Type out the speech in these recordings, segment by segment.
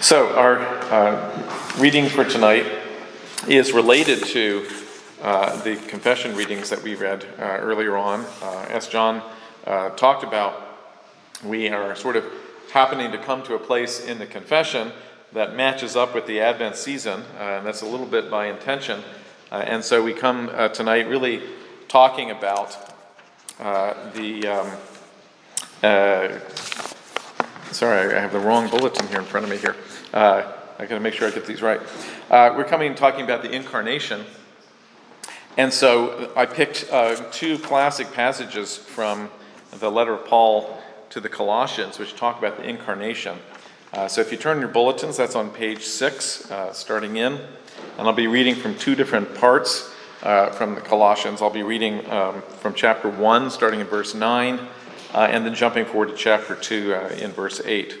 So, our uh, reading for tonight is related to uh, the confession readings that we read uh, earlier on. Uh, as John uh, talked about, we are sort of happening to come to a place in the confession that matches up with the Advent season, uh, and that's a little bit by intention. and so we come tonight really talking about the. Um, Sorry, I have the wrong bulletin here in front of me here. Uh, I got to make sure I get these right. Uh, we're coming and talking about the incarnation. And so I picked uh, two classic passages from the letter of Paul to the Colossians, which talk about the incarnation. Uh, so if you turn your bulletins, that's on page six, uh, starting in. And I'll be reading from two different parts uh, from the Colossians. I'll be reading um, from chapter 1, starting in verse 9 uh, and then jumping forward to chapter 2 uh, in verse 8.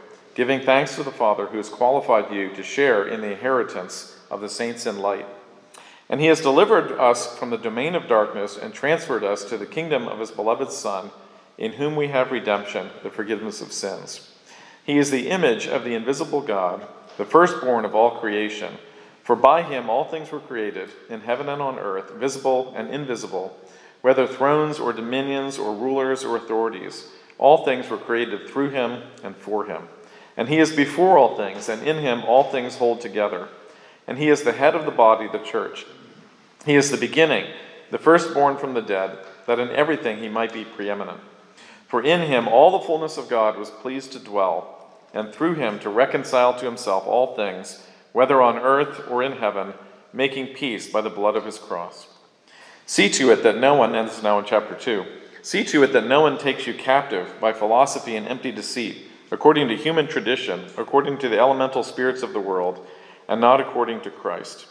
giving thanks to the Father who has qualified you to share in the inheritance of the saints in light. And he has delivered us from the domain of darkness and transferred us to the kingdom of his beloved Son, in whom we have redemption, the forgiveness of sins. He is the image of the invisible God, the firstborn of all creation. For by him all things were created, in heaven and on earth, visible and invisible, whether thrones or dominions or rulers or authorities. All things were created through him and for him. And he is before all things, and in him all things hold together. And he is the head of the body, the church. He is the beginning, the firstborn from the dead, that in everything he might be preeminent. For in him all the fullness of God was pleased to dwell, and through him to reconcile to himself all things, whether on earth or in heaven, making peace by the blood of his cross. See to it that no one, and this is now in chapter 2, See to it that no one takes you captive by philosophy and empty deceit, according to human tradition, according to the elemental spirits of the world, and not according to Christ.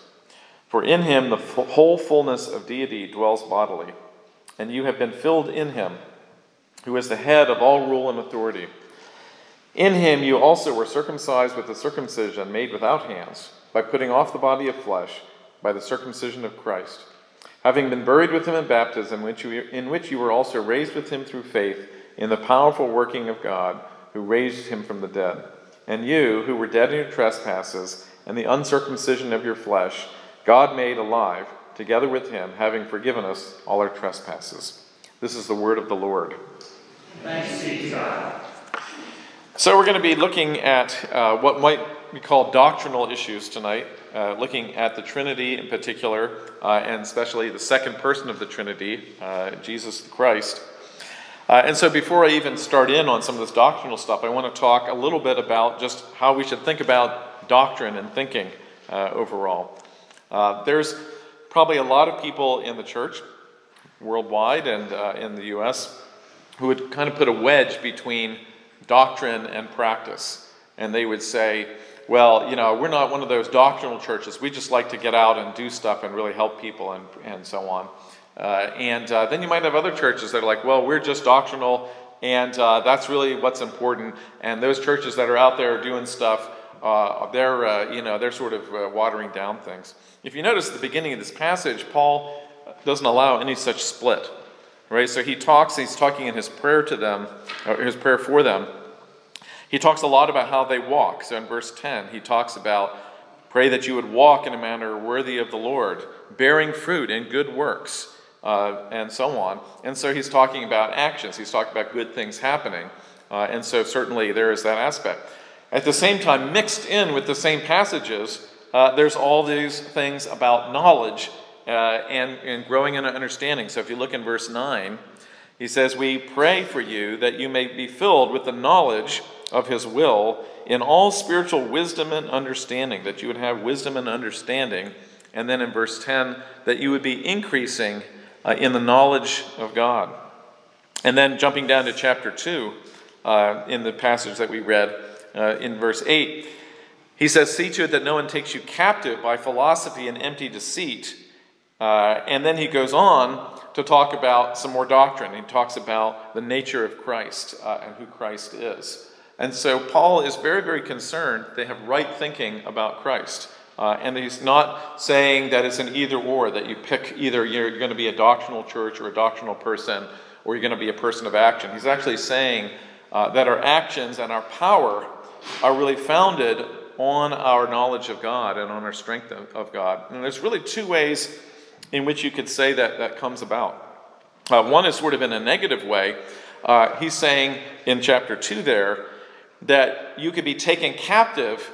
For in him the whole fullness of deity dwells bodily, and you have been filled in him, who is the head of all rule and authority. In him you also were circumcised with the circumcision made without hands, by putting off the body of flesh, by the circumcision of Christ having been buried with him in baptism, in which you were also raised with him through faith in the powerful working of God, who raised him from the dead. And you, who were dead in your trespasses and the uncircumcision of your flesh, God made alive, together with him, having forgiven us all our trespasses. This is the word of the Lord. Thanks be God. So, we're going to be looking at uh, what might be called doctrinal issues tonight uh, looking at the Trinity in particular, uh, and especially the second person of the Trinity, uh, Jesus Christ. Uh, and so, before I even start in on some of this doctrinal stuff, I want to talk a little bit about just how we should think about doctrine and thinking uh, overall. Uh, there's probably a lot of people in the church, worldwide and in the U.S., who would kind of put a wedge between doctrine and practice. And they would say, well, you know, we're not one of those doctrinal churches. We just like to get out and do stuff and really help people and, and so on. Uh, and uh, then you might have other churches that are like, well, we're just doctrinal and uh, that's really what's important. And those churches that are out there doing stuff, uh, they're, you know, they're sort of watering down things. If you notice at the beginning of this passage, Paul doesn't allow any such split. Right? So he talks, he's talking in his prayer to them, his prayer for them he talks a lot about how they walk. So in verse 10, he talks about pray that you would walk in a manner worthy of the Lord, bearing fruit in good works, uh, and so on. And so he's talking about actions, he's talking about good things happening. Uh, and so certainly there is that aspect. At the same time, mixed in with the same passages, uh, there's all these things about knowledge uh, and, and growing in understanding. So if you look in verse 9, he says, We pray for you that you may be filled with the knowledge of his will in all spiritual wisdom and understanding, that you would have wisdom and understanding. And then in verse 10, that you would be increasing uh, in the knowledge of God. And then jumping down to chapter 2, uh, in the passage that we read uh, in verse 8, He says, See to it that no one takes you captive by philosophy and empty deceit. Uh, and then he goes on to talk about some more doctrine. He talks about the nature of Christ uh, and who Christ is. And so Paul is very, very concerned they have right thinking about Christ. Uh, and he's not saying that it's an either or, that you pick either you're going to be a doctrinal church or a doctrinal person, or you're going to be a person of action. He's actually saying uh, that our actions and our power are really founded on our knowledge of God and on our strength of, of God. And there's really two ways in which you could say that that comes about. Uh, one is sort of in a negative way. Uh, he's saying in chapter 2 there that you could be taken captive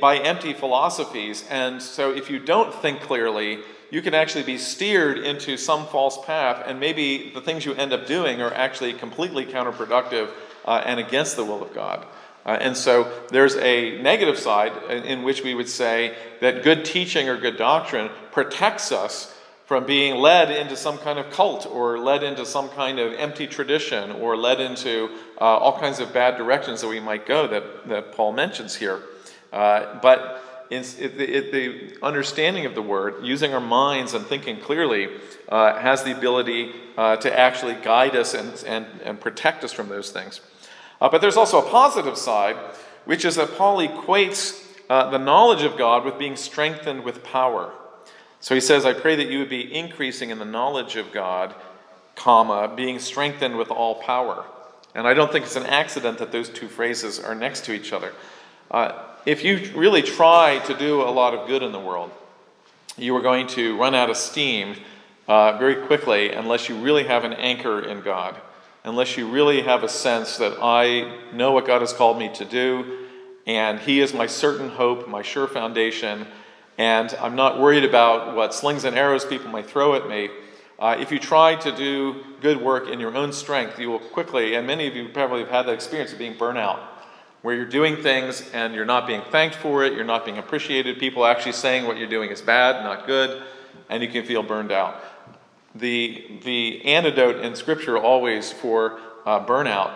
by empty philosophies. And so if you don't think clearly, you can actually be steered into some false path, and maybe the things you end up doing are actually completely counterproductive uh, and against the will of God. Uh, and so there's a negative side in, in which we would say that good teaching or good doctrine protects us from being led into some kind of cult or led into some kind of empty tradition or led into uh, all kinds of bad directions that we might go that, that Paul mentions here. Uh, but it, it, the understanding of the word, using our minds and thinking clearly, uh, has the ability uh, to actually guide us and, and, and protect us from those things. Uh, but there's also a positive side, which is that Paul equates uh, the knowledge of God with being strengthened with power. So he says, I pray that you would be increasing in the knowledge of God, comma, being strengthened with all power. And I don't think it's an accident that those two phrases are next to each other. Uh, if you really try to do a lot of good in the world, you are going to run out of steam uh, very quickly unless you really have an anchor in God, unless you really have a sense that I know what God has called me to do, and He is my certain hope, my sure foundation, and I'm not worried about what slings and arrows people may throw at me. Uh, if you try to do good work in your own strength, you will quickly, and many of you probably have had that experience of being burnt out where you're doing things and you're not being thanked for it, you're not being appreciated, people actually saying what you're doing is bad, not good, and you can feel burned out. The, the antidote in Scripture always for uh, burnout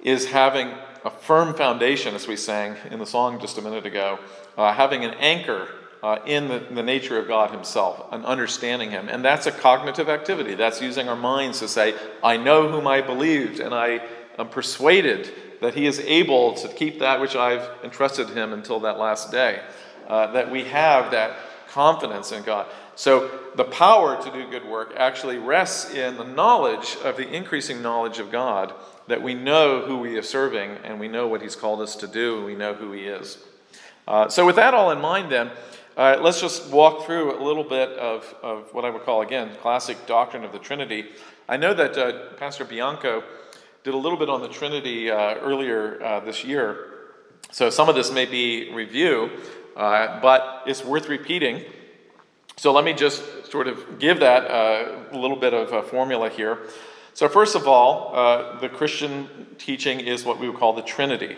is having a firm foundation, as we sang in the song just a minute ago, uh, having an anchor uh, in the, the nature of God Himself and understanding Him. And that's a cognitive activity. That's using our minds to say, I know whom I believed, and I am persuaded that he is able to keep that which I've entrusted him until that last day. Uh, that we have that confidence in God. So the power to do good work actually rests in the knowledge of the increasing knowledge of God, that we know who we are serving and we know what he's called us to do and we know who he is. Uh, so, with that all in mind, then, uh, let's just walk through a little bit of, of what I would call, again, classic doctrine of the Trinity. I know that uh, Pastor Bianco did a little bit on the Trinity uh, earlier uh, this year. So some of this may be review, uh, but it's worth repeating. So let me just sort of give that uh, a little bit of a formula here. So, first of all, uh, the Christian teaching is what we would call the Trinity,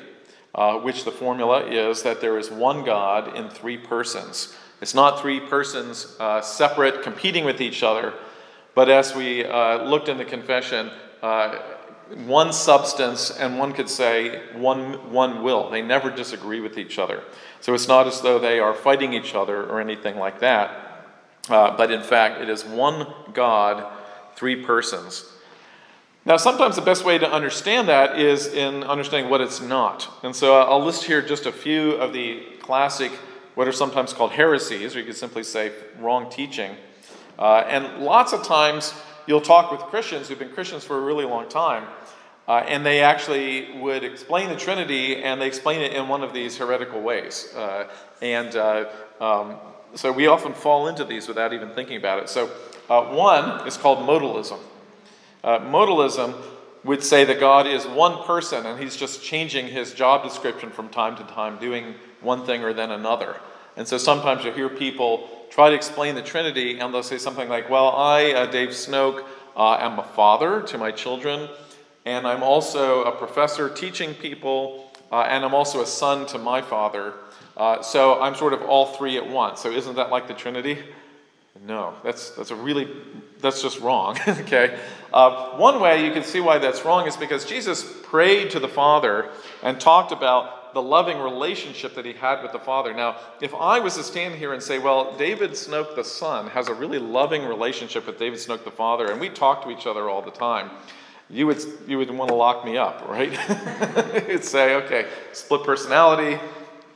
uh, which the formula is that there is one God in three persons. It's not three persons separate, competing with each other, but as we looked in the confession, one substance and one could say one, one will. They never disagree with each other. So it's not as though they are fighting each other or anything like that. Uh, but in fact, it is one God, three persons. Now, sometimes the best way to understand that is in understanding what it's not. And so I'll list here just a few of the classic, what are sometimes called heresies, or you could simply say wrong teaching. Uh, and lots of times, you'll talk with Christians who've been Christians for a really long time, uh, and they actually would explain the Trinity, and they explain it in one of these heretical ways. Uh, and uh, um, so we often fall into these without even thinking about it. So uh, one is called modalism. Uh, modalism would say that God is one person, and he's just changing his job description from time to time, doing one thing or then another. And so sometimes you'll hear people try to explain the Trinity, and they'll say something like, Well, I, uh, Dave Snoke, uh, am a father to my children, and I'm also a professor teaching people, uh, and I'm also a son to my father. Uh, so I'm sort of all three at once. So isn't that like the Trinity? No, that's, that's a really, that's just wrong, okay? Uh, one way you can see why that's wrong is because Jesus prayed to the Father and talked about the loving relationship that he had with the Father. Now, if I was to stand here and say, well, David Snoke the Son has a really loving relationship with David Snoke the Father, and we talk to each other all the time, you would, you would want to lock me up, right? You'd say, okay, split personality.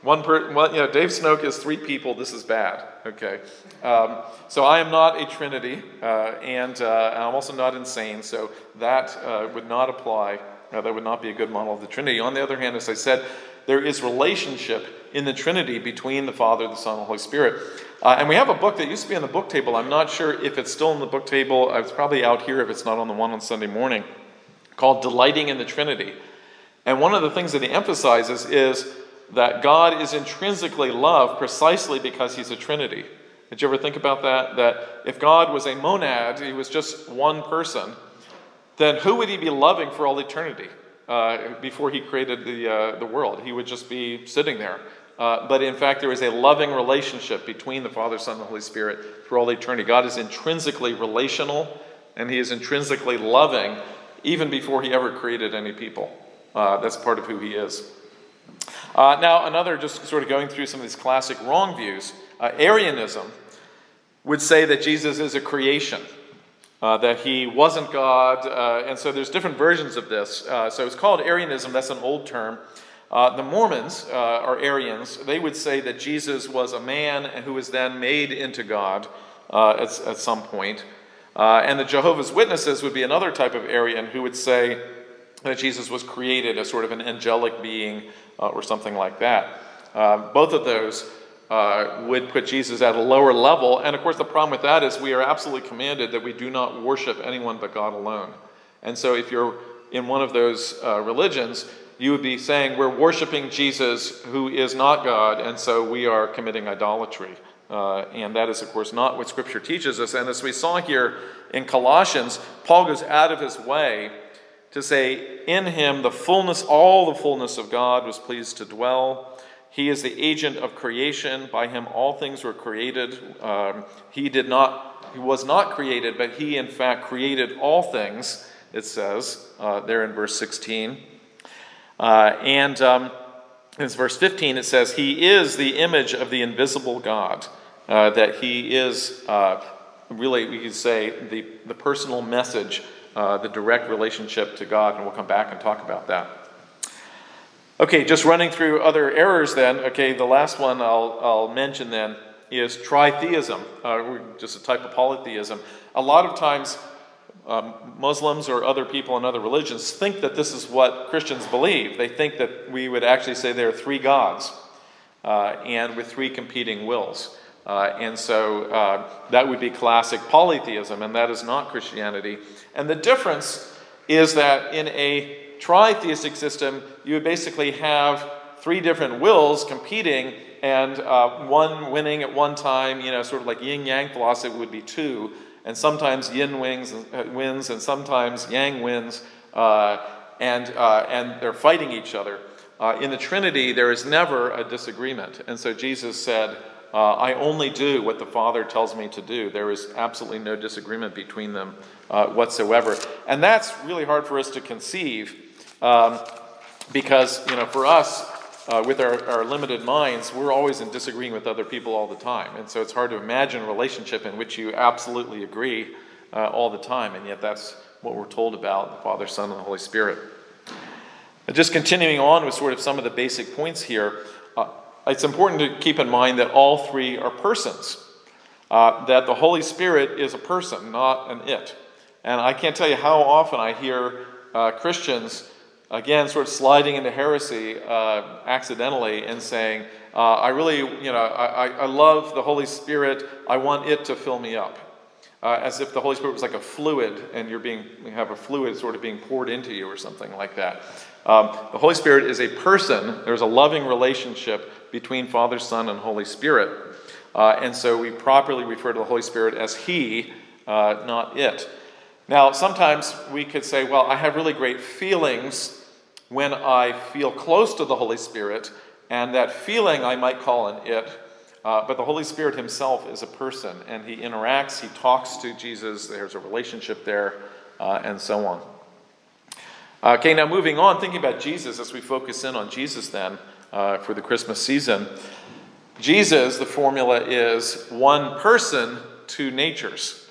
One per, well, you know, Dave Snoke is three people. This is bad. Okay, um, so I am not a Trinity, uh, and uh, I'm also not insane. So that uh, would not apply now, that would not be a good model of the Trinity. On the other hand, as I said, there is relationship in the Trinity between the Father, the Son, and the Holy Spirit. Uh, and we have a book that used to be on the book table. I'm not sure if it's still in the book table. It's probably out here if it's not on the one on Sunday morning, called Delighting in the Trinity. And one of the things that he emphasizes is that God is intrinsically love precisely because he's a Trinity. Did you ever think about that? That if God was a monad, he was just one person then who would he be loving for all eternity uh, before he created the, uh, the world? He would just be sitting there. Uh, but in fact, there is a loving relationship between the Father, Son, and the Holy Spirit for all eternity. God is intrinsically relational, and he is intrinsically loving even before he ever created any people. Uh, that's part of who he is. Uh, now, another, just sort of going through some of these classic wrong views, Arianism would say that Jesus is a creation uh, that he wasn't God. Uh, and so there's different versions of this. Uh, so it's called Arianism, that's an old term. Uh, the Mormons uh, are Arians. They would say that Jesus was a man who was then made into God uh, at, at, some point. and the Jehovah's Witnesses would be another type of Arian who would say that Jesus was created as sort of an angelic being or something like that. both of those uh, would put Jesus at a lower level. And of course, the problem with that is we are absolutely commanded that we do not worship anyone but God alone. And so, if you're in one of those uh, religions, you would be saying we're worshiping Jesus who is not God, and so we are committing idolatry. Uh, and that is, of course, not what Scripture teaches us. And as we saw here in Colossians, Paul goes out of his way to say, In him the fullness, all the fullness of God was pleased to dwell. He is the agent of creation. By him all things were created. Um, he did not, he was not created, but he in fact created all things, it says uh, there in verse 16. Uh, and um, in verse 15, it says, He is the image of the invisible God, uh, that he is uh, really, we could say, the, the personal message, uh, the direct relationship to God. And we'll come back and talk about that. Okay, just running through other errors then. Okay, the last one I'll, I'll mention then is tritheism, uh, just a type of polytheism. A lot of times, um, Muslims or other people in other religions think that this is what Christians believe. They think that we would actually say there are three gods uh, and with three competing wills. Uh, and so uh, that would be classic polytheism, and that is not Christianity. And the difference is that in a tritheistic system, you would basically have three different wills competing and uh, one winning at one time, you know, sort of like yin yang philosophy would be two, and sometimes yin wins, uh, wins and sometimes yang wins, uh, and, uh, and they're fighting each other. Uh, in the Trinity, there is never a disagreement. And so Jesus said, uh, I only do what the Father tells me to do. There is absolutely no disagreement between them whatsoever. And that's really hard for us to conceive um, because, you know, for us, uh, with our, our limited minds, we're always in disagreeing with other people all the time. And so it's hard to imagine a relationship in which you absolutely agree uh, all the time. And yet that's what we're told about the Father, Son, and the Holy Spirit. And just continuing on with sort of some of the basic points here, uh, it's important to keep in mind that all three are persons. Uh, that the Holy Spirit is a person, not an it. And I can't tell you how often I hear uh, Christians again, sort of sliding into heresy uh, accidentally and saying, uh, I really, you know, I, I love the Holy Spirit. I want it to fill me up. Uh, as if the Holy Spirit was like a fluid and you're being, you have a fluid sort of being poured into you or something like that. Um, the Holy Spirit is a person. There's a loving relationship between Father, Son, and Holy Spirit. Uh, and so we properly refer to the Holy Spirit as He, uh, not it. Now, sometimes we could say, well, I have really great feelings when I feel close to the Holy Spirit, and that feeling I might call an it, uh, but the Holy Spirit himself is a person, and he interacts, he talks to Jesus, there's a relationship there, uh, and so on. Okay, now moving on, thinking about Jesus as we focus in on Jesus then. uh, for the Christmas season. Jesus, the formula is one person, two natures.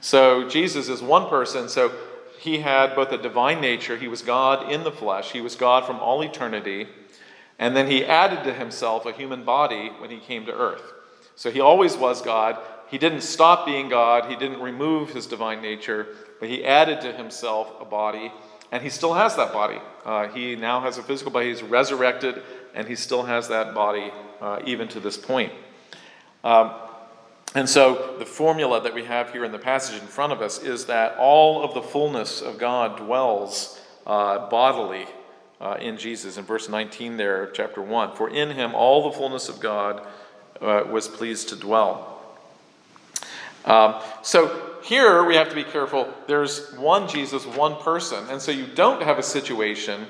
So Jesus is one person, so he had both a divine nature, he was God in the flesh, he was God from all eternity, and then he added to himself a human body when he came to earth. So he always was God. He didn't stop being God, he didn't remove his divine nature, but he added to himself a body, and he still has that body. Uh, he now has a physical body, he's resurrected, and he still has that body uh, even to this point. Um, and so, the formula that we have here in the passage in front of us is that all of the fullness of God dwells uh, bodily uh, in Jesus. In verse 19 there chapter 1 For in him all the fullness of God uh, was pleased to dwell. Um, so, here we have to be careful. There's one Jesus, one person. And so, you don't have a situation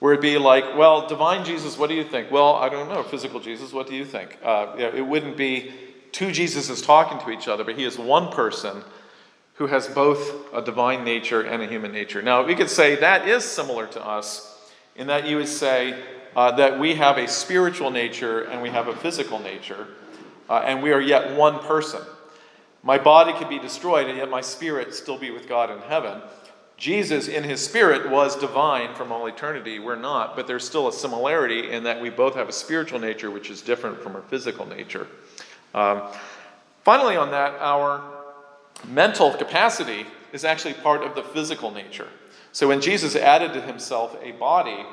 where it'd be like, well, divine Jesus, what do you think? Well, I don't know. Physical Jesus, what do you think? Uh, it wouldn't be two Jesuses talking to each other, but he is one person who has both a divine nature and a human nature. Now, we could say that is similar to us in that you would say uh, that we have a spiritual nature and we have a physical nature, uh, and we are yet one person. My body could be destroyed, and yet my spirit still be with God in heaven. Jesus, in his spirit, was divine from all eternity. We're not, but there's still a similarity in that we both have a spiritual nature which is different from our physical nature. Um, finally, on that, our mental capacity is actually part of the physical nature. So when Jesus added to himself a body,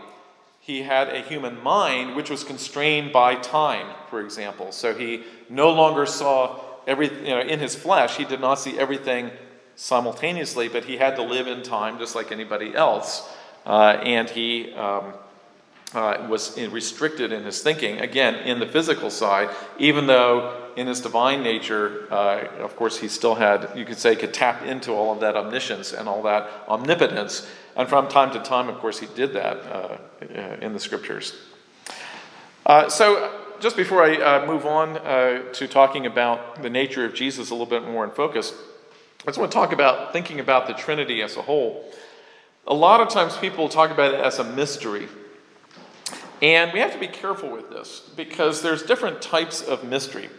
he had a human mind which was constrained by time, for example. So he no longer saw every, you know, in his flesh, he did not see everything simultaneously, but he had to live in time just like anybody else. Uh, and he um, uh, was restricted in his thinking, again, in the physical side, even though in his divine nature, uh, of course, he still had, you could say, could tap into all of that omniscience and all that omnipotence. And from time to time, of course, he did that uh, uh in the scriptures. Uh, so, just before I uh, move on to talking about the nature of Jesus a little bit more in focus, I just want to talk about thinking about the Trinity as a whole. A lot of times people talk about it as a mystery. And we have to be careful with this because there's different types of mystery.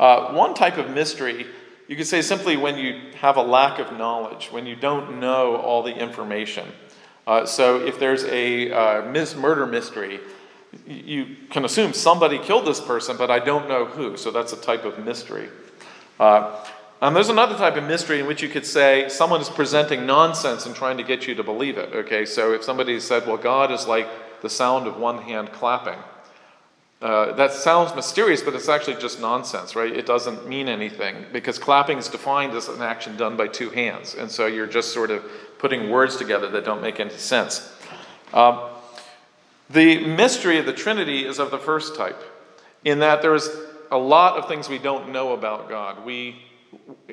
Uh, one type of mystery, you could say simply when you have a lack of knowledge, when you don't know all the information. Uh, so if there's a uh, mis- murder mystery, you can assume somebody killed this person, but I don't know who. So that's a type of mystery. Uh, and there's another type of mystery in which you could say someone is presenting nonsense and trying to get you to believe it. Okay, so if somebody said, well, God is like the sound of one hand clapping. Uh, that sounds mysterious, but it's actually just nonsense, right? It doesn't mean anything because clapping is defined as an action done by two hands. And so you're just sort of putting words together that don't make any sense. Um, the mystery of the Trinity is of the first type, in that there's a lot of things we don't know about God. We,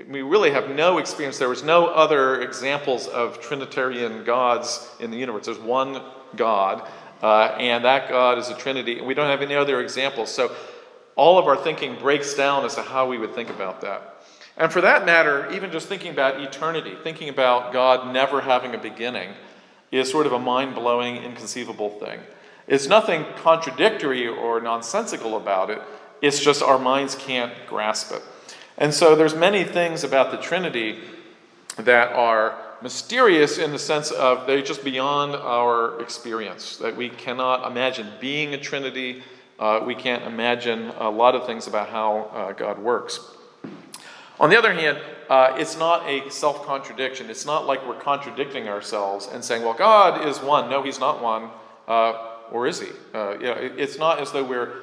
we really have no experience. There was no other examples of Trinitarian gods in the universe. There's one God uh, and that God is a Trinity. We don't have any other examples. So all of our thinking breaks down as to how we would think about that. And for that matter, even just thinking about eternity, thinking about God never having a beginning, is sort of a mind blowing, inconceivable thing. It's nothing contradictory or nonsensical about it, it's just our minds can't grasp it. And so there's many things about the Trinity that are mysterious in the sense of they're just beyond our experience, that we cannot imagine being a Trinity. Uh, we can't imagine a lot of things about how uh, God works. On the other hand, uh, it's not a self contradiction. It's not like we're contradicting ourselves and saying, well, God is one. No, he's not one. Uh, or is he? Uh, you know, it's not as though we're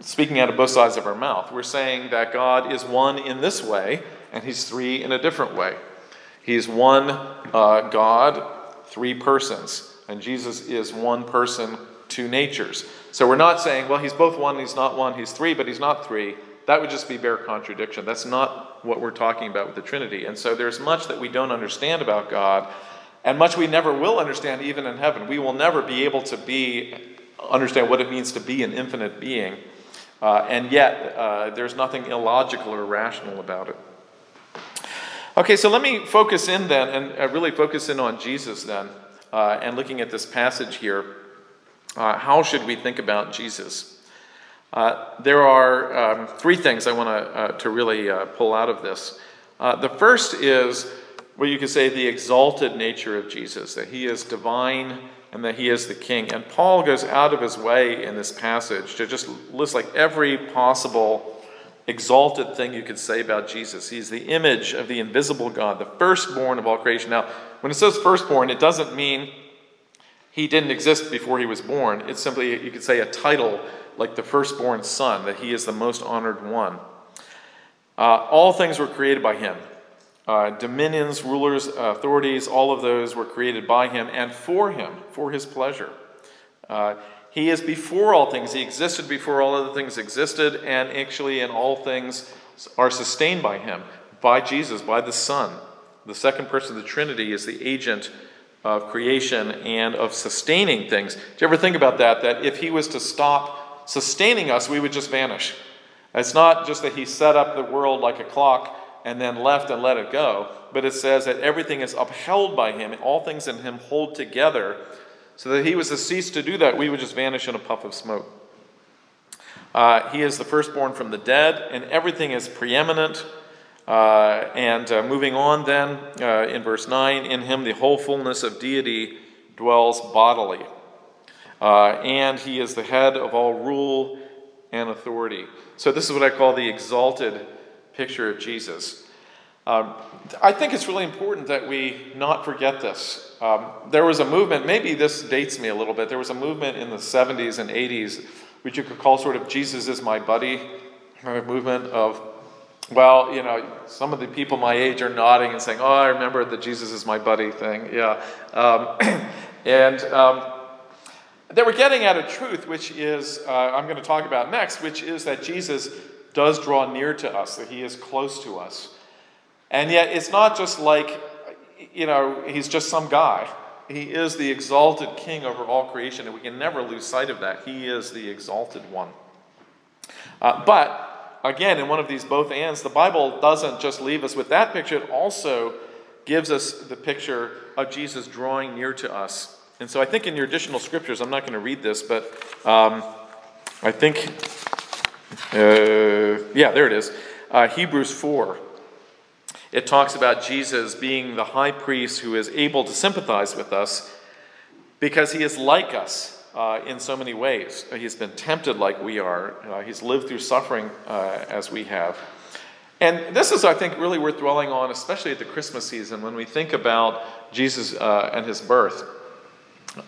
speaking out of both sides of our mouth. We're saying that God is one in this way and he's three in a different way. He's one uh, God, three persons. And Jesus is one person, two natures. So we're not saying, well, he's both one, he's not one, he's three, but he's not three. That would just be bare contradiction. That's not what we're talking about with the Trinity. And so there's much that we don't understand about God, and much we never will understand even in heaven. We will never be able to be understand what it means to be an infinite being. Uh, and yet, uh, there's nothing illogical or irrational about it. Okay, so let me focus in then and uh, really focus in on Jesus then uh, and looking at this passage here. Uh, how should we think about Jesus? Uh, there are um, three things I want uh, to really uh, pull out of this. The first is what you could say the exalted nature of Jesus, that he is divine and that he is the king. And Paul goes out of his way in this passage to just list like every possible exalted thing you could say about Jesus. He's the image of the invisible God, the firstborn of all creation. Now, when it says firstborn, it doesn't mean he didn't exist before he was born. It's simply, you could say, a title like the firstborn son, that he is the most honored one. Uh, all things were created by him. Uh, dominions, rulers, authorities, all of those were created by him and for him, for his pleasure. Uh, he is before all things. He existed before all other things existed, and actually, in all things are sustained by him, by Jesus, by the Son. The second person of the Trinity is the agent of creation and of sustaining things. Do you ever think about that? That if he was to stop sustaining us, we would just vanish. It's not just that he set up the world like a clock and then left and let it go, but it says that everything is upheld by him, all things in him hold together so that he was to cease to do that, we would just vanish in a puff of smoke. Uh, he is the firstborn from the dead, and everything is preeminent. Uh, and uh, moving on, then, uh, in verse 9, in him the whole fullness of deity dwells bodily. Uh, and he is the head of all rule and authority. So, this is what I call the exalted picture of Jesus. Um, I think it's really important that we not forget this. Um, there was a movement, maybe this dates me a little bit, there was a movement in the 70s and 80s, which you could call sort of Jesus is my buddy kind of movement of, well, you know, some of the people my age are nodding and saying, oh, I remember the Jesus is my buddy thing, yeah. Um, and um, they were getting at a truth, which is, uh, I'm going to talk about next, which is that Jesus does draw near to us, that he is close to us. And yet, it's not just like, you know, he's just some guy. He is the exalted king over all creation, and we can never lose sight of that. He is the exalted one. Uh, but, again, in one of these both ands, the Bible doesn't just leave us with that picture, it also gives us the picture of Jesus drawing near to us. And so I think in your additional scriptures, I'm not going to read this, but um, I think, uh, yeah, there it is. Uh, Hebrews 4. It talks about Jesus being the high priest who is able to sympathize with us because he is like us uh, in so many ways. He's been tempted like we are, uh, he's lived through suffering uh, as we have. And this is, I think, really worth dwelling on, especially at the Christmas season when we think about Jesus uh, and his birth.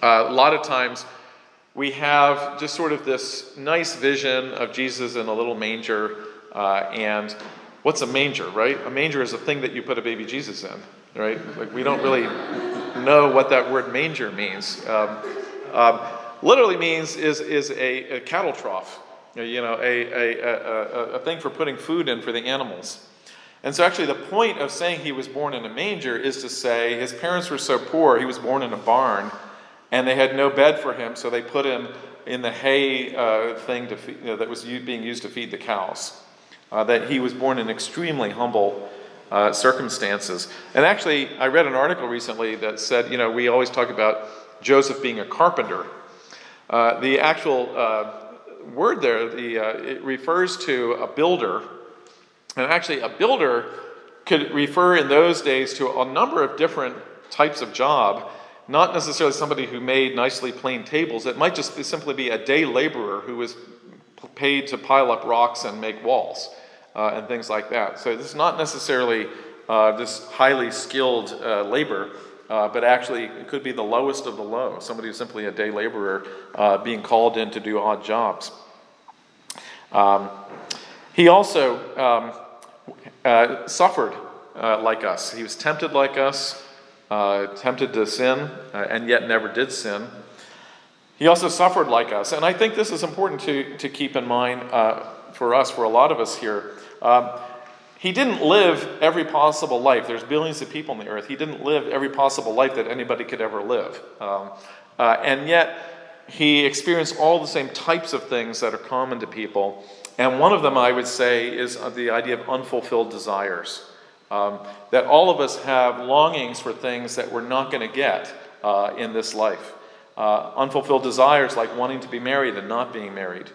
Uh, a lot of times, we have just sort of this nice vision of Jesus in a little manger, uh, and what's a manger, right? A manger is a thing that you put a baby Jesus in, right? Like we don't really know what that word manger means. Um, um, literally means is, is a, a cattle trough, you know, a, a, a, a thing for putting food in for the animals. And so, actually, the point of saying he was born in a manger is to say his parents were so poor, he was born in a barn, and they had no bed for him, so they put him in the hay uh, thing to feed, you know, that was being used to feed the cows uh, that he was born in extremely humble uh, circumstances. And actually, I read an article recently that said, you know, we always talk about Joseph being a carpenter. Uh, the actual uh, word there, the, uh, it refers to a builder. And actually, a builder could refer in those days to a number of different types of job, not necessarily somebody who made nicely planed tables. It might just be, simply be a day laborer who was paid to pile up rocks and make walls uh, and things like that. So this is not necessarily uh, this highly skilled uh, labor, uh, but actually it could be the lowest of the low. Somebody who's simply a day laborer uh, being called in to do odd jobs. Um, he also um, uh, suffered like us. He was tempted like us, tempted to sin, and yet never did sin. He also suffered like us. And I think this is important to, to keep in mind for us, for a lot of us here. Um, he didn't live every possible life. There's billions of people on the earth. He didn't live every possible life that anybody could ever live. Um, uh, and yet, he experienced all the same types of things that are common to people. And one of them, I would say, is the idea of unfulfilled desires. Um, that all of us have longings for things that we're not going to get uh, in this life. uh, unfulfilled desires like wanting to be married and not being married,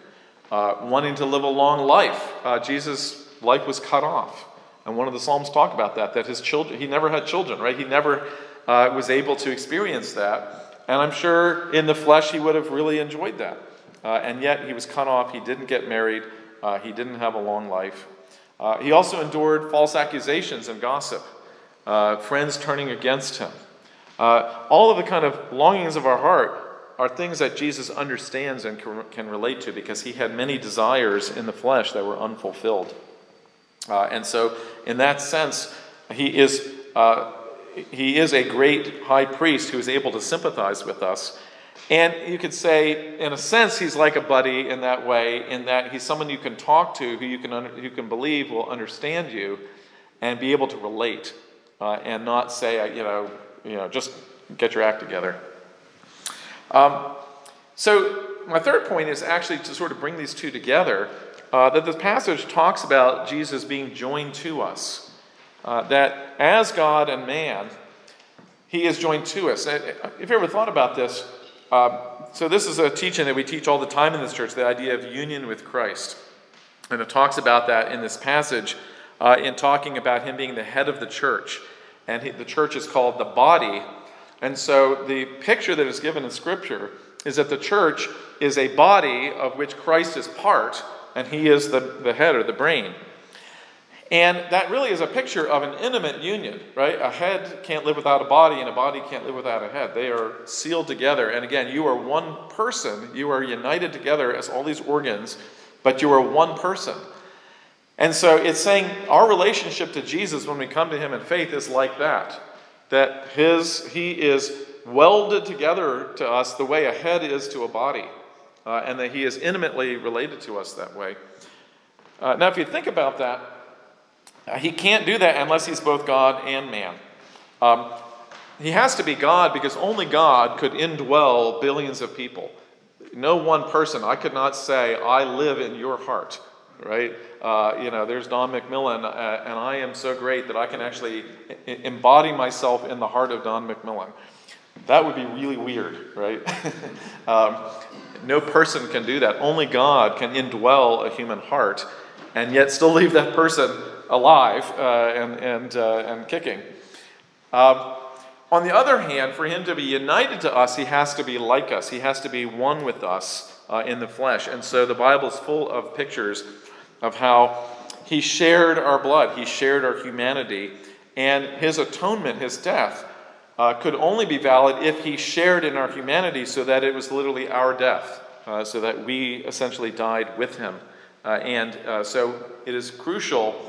uh, wanting to live a long life. Uh, Jesus' life was cut off. And one of the Psalms talk about that, that his children, he never had children, right? He never uh, was able to experience that. And I'm sure in the flesh he would have really enjoyed that. Uh, and yet he was cut off. He didn't get married. Uh, he didn't have a long life. Uh, he also endured false accusations and gossip, friends turning against him. All of the kind of longings of our heart are things that Jesus understands and can relate to because he had many desires in the flesh that were unfulfilled. Uh, and so, in that sense, he is, uh, he is a great high priest who is able to sympathize with us. And you could say, in a sense, he's like a buddy in that way, in that he's someone you can talk to, who you can, who can believe will understand you and be able to relate uh, and not say, you know, you know, just get your act together. Um, so, my third point is actually to sort of bring these two together uh, that this passage talks about Jesus being joined to us. Uh, that as God and man, he is joined to us. And if you ever thought about this, um, so this is a teaching that we teach all the time in this church the idea of union with Christ. And it talks about that in this passage uh, in talking about him being the head of the church. And he, the church is called the body. And so the picture that is given in Scripture is that the church is a body of which Christ is part and he is the, the head or the brain. And that really is a picture of an intimate union, right? A head can't live without a body, and a body can't live without a head. They are sealed together. And again, you are one person. You are united together as all these organs, but you are one person. And so it's saying our relationship to Jesus when we come to him in faith is like that. That his he is welded together to us the way a head is to a body uh, and that he is intimately related to us that way. Uh, now, if you think about that, uh, he can't do that unless he's both God and man. Um, he has to be God because only God could indwell billions of people. No one person, I could not say, I live in your heart, right? Uh, you know, there's Don McMillan, uh, and I am so great that I can actually embody myself in the heart of Don McMillan. That would be really weird, right? um, no person can do that. Only God can indwell a human heart and yet still leave that person alive uh, and, and, uh, and kicking. Um, on the other hand, for him to be united to us, he has to be like us. He has to be one with us uh, in the flesh. And so the Bible is full of pictures of how he shared our blood, he shared our humanity, and his atonement, his death, uh, could only be valid if he shared in our humanity so that it was literally our death, uh, so that we essentially died with him. Uh, and uh, so it is crucial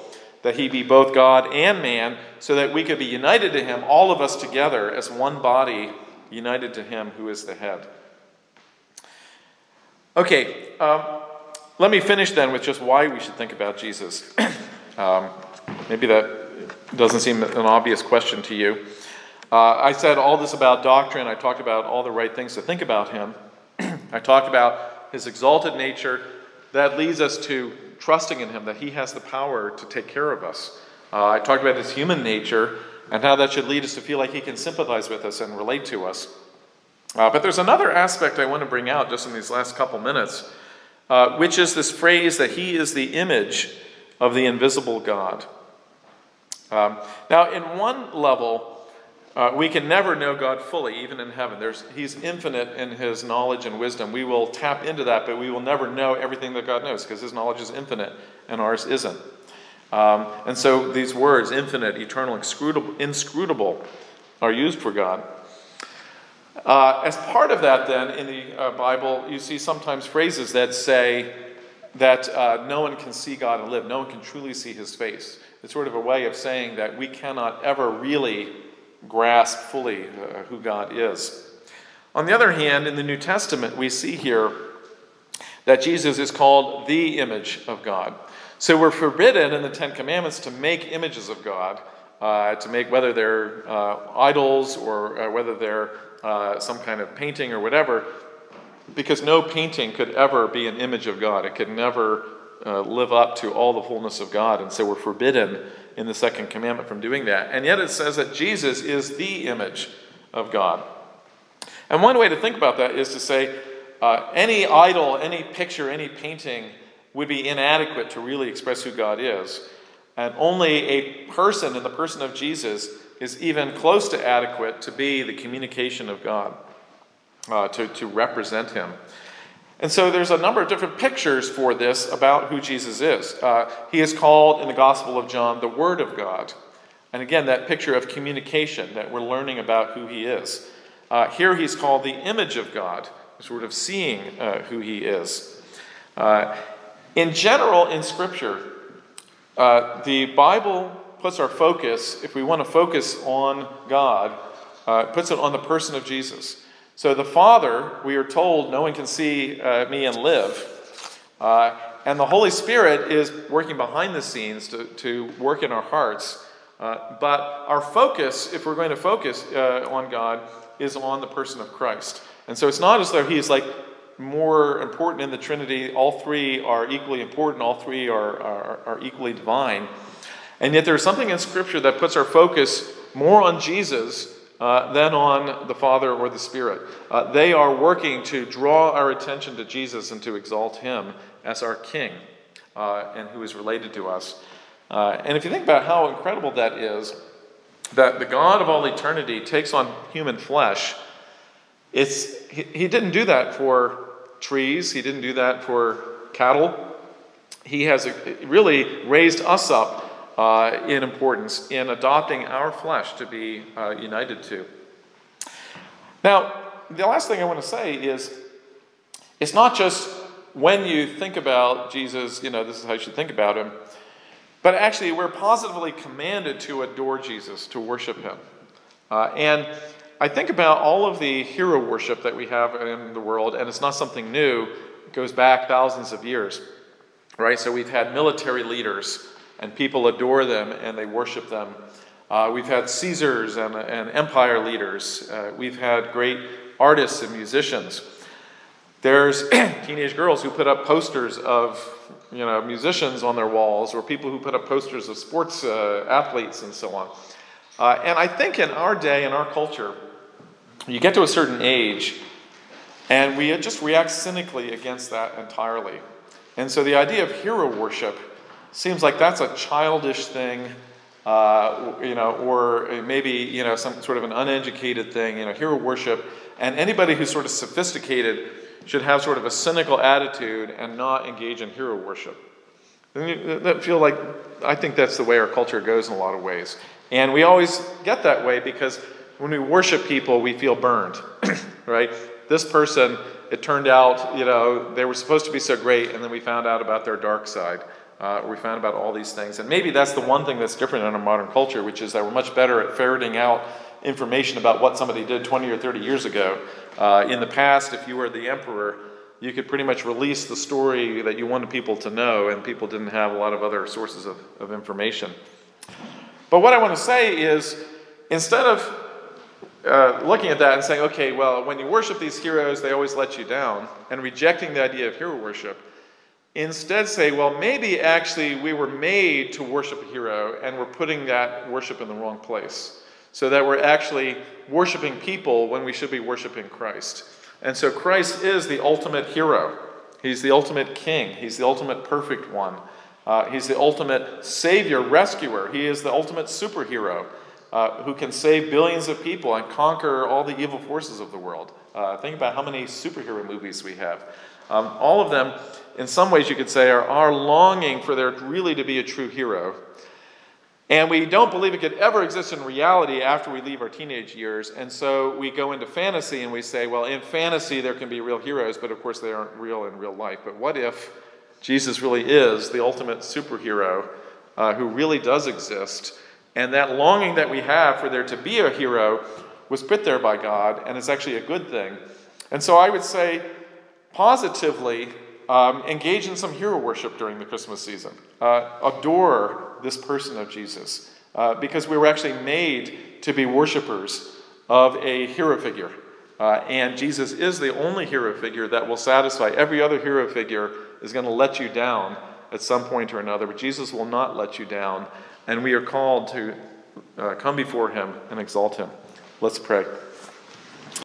that he be both God and man so that we could be united to him, all of us together as one body, united to him who is the head. Okay, um, let me finish then with just why we should think about Jesus. um, maybe that doesn't seem an obvious question to you. Uh, I said all this about doctrine. I talked about all the right things to think about him. I talked about his exalted nature. That leads us to trusting in him, that he has the power to take care of us. Uh, I talked about his human nature and how that should lead us to feel like he can sympathize with us and relate to us. Uh, but there's another aspect I want to bring out just in these last couple minutes, uh, which is this phrase that he is the image of the invisible God. Um, now, in one level, uh, we can never know God fully, even in heaven. There's, he's infinite in his knowledge and wisdom. We will tap into that, but we will never know everything that God knows because his knowledge is infinite and ours isn't. Um, and so these words, infinite, eternal, inscrutable, inscrutable, are used for God. Uh, as part of that, then, in the uh, Bible, you see sometimes phrases that say that uh, no one can see God and live, no one can truly see his face. It's sort of a way of saying that we cannot ever really grasp fully uh, who God is. On the other hand, in the New Testament, we see here that Jesus is called the image of God. So we're forbidden in the Ten Commandments to make images of God, uh, to make whether they're uh, idols or uh, whether they're uh, some kind of painting or whatever, because no painting could ever be an image of God. It could never uh, live up to all the fullness of God. And so we're forbidden in the second commandment from doing that. And yet it says that Jesus is the image of God. And one way to think about that is to say uh, any idol, any picture, any painting would be inadequate to really express who God is. And only a person in the person of Jesus is even close to adequate to be the communication of God, uh, to, to represent Him. And so there's a number of different pictures for this about who Jesus is. Uh, he is called in the Gospel of John the Word of God. And again, that picture of communication that we're learning about who he is. Uh, here he's called the image of God, sort of seeing uh, who he is. Uh, in general, in Scripture, uh, the Bible puts our focus, if we want to focus on God, uh, puts it on the person of Jesus. So the Father, we are told, no one can see uh, me and live. Uh, and the Holy Spirit is working behind the scenes to, to work in our hearts. Uh, but our focus, if we're going to focus on God, is on the person of Christ. And so it's not as though he's like more important in the Trinity. All three are equally important, all three are, are, are equally divine. And yet there's something in Scripture that puts our focus more on Jesus uh, than on the Father or the Spirit. Uh, they are working to draw our attention to Jesus and to exalt Him as our King uh, and who is related to us. Uh, and if you think about how incredible that is, that the God of all eternity takes on human flesh, it's, he, he didn't do that for trees, He didn't do that for cattle. He has really raised us up uh, in importance in adopting our flesh to be uh, united to. Now, the last thing I want to say is it's not just when you think about Jesus, you know, this is how you should think about him, but actually, we're positively commanded to adore Jesus, to worship him. Uh, and I think about all of the hero worship that we have in the world, and it's not something new, it goes back thousands of years, right? So we've had military leaders and people adore them and they worship them. Uh, we've had Caesars and, and empire leaders. Uh, we've had great artists and musicians. There's teenage girls who put up posters of you know musicians on their walls, or people who put up posters of sports uh, athletes and so on. Uh, and I think in our day, in our culture, you get to a certain age, and we just react cynically against that entirely. And so the idea of hero worship seems like that's a childish thing, uh, you know, or maybe, you know, some sort of an uneducated thing, you know, hero worship. And anybody who's sort of sophisticated should have sort of a cynical attitude and not engage in hero worship. That feel like, I think that's the way our culture goes in a lot of ways. And we always get that way because when we worship people, we feel burned, right? This person, it turned out, you know, they were supposed to be so great, and then we found out about their dark side. Uh, we found about all these things. And maybe that's the one thing that's different in our modern culture, which is that we're much better at ferreting out information about what somebody did 20 or 30 years ago. Uh, in the past, if you were the emperor, you could pretty much release the story that you wanted people to know, and people didn't have a lot of other sources of, of information. But what I want to say is instead of uh, looking at that and saying, okay, well, when you worship these heroes, they always let you down, and rejecting the idea of hero worship, Instead, say, well, maybe actually we were made to worship a hero and we're putting that worship in the wrong place. So that we're actually worshiping people when we should be worshiping Christ. And so Christ is the ultimate hero. He's the ultimate king. He's the ultimate perfect one. Uh, he's the ultimate savior, rescuer. He is the ultimate superhero uh, who can save billions of people and conquer all the evil forces of the world. Uh, think about how many superhero movies we have. Um, all of them, in some ways, you could say, are, are longing for there really to be a true hero. And we don't believe it could ever exist in reality after we leave our teenage years. And so we go into fantasy and we say, well, in fantasy, there can be real heroes, but of course, they aren't real in real life. But what if Jesus really is the ultimate superhero uh, who really does exist? And that longing that we have for there to be a hero was put there by God, and it's actually a good thing. And so I would say, positively um, engage in some hero worship during the Christmas season. Uh, adore this person of Jesus uh, because we were actually made to be worshipers of a hero figure. Uh, and Jesus is the only hero figure that will satisfy. Every other hero figure is going to let you down at some point or another, but Jesus will not let you down. And we are called to uh, come before him and exalt him. Let's pray.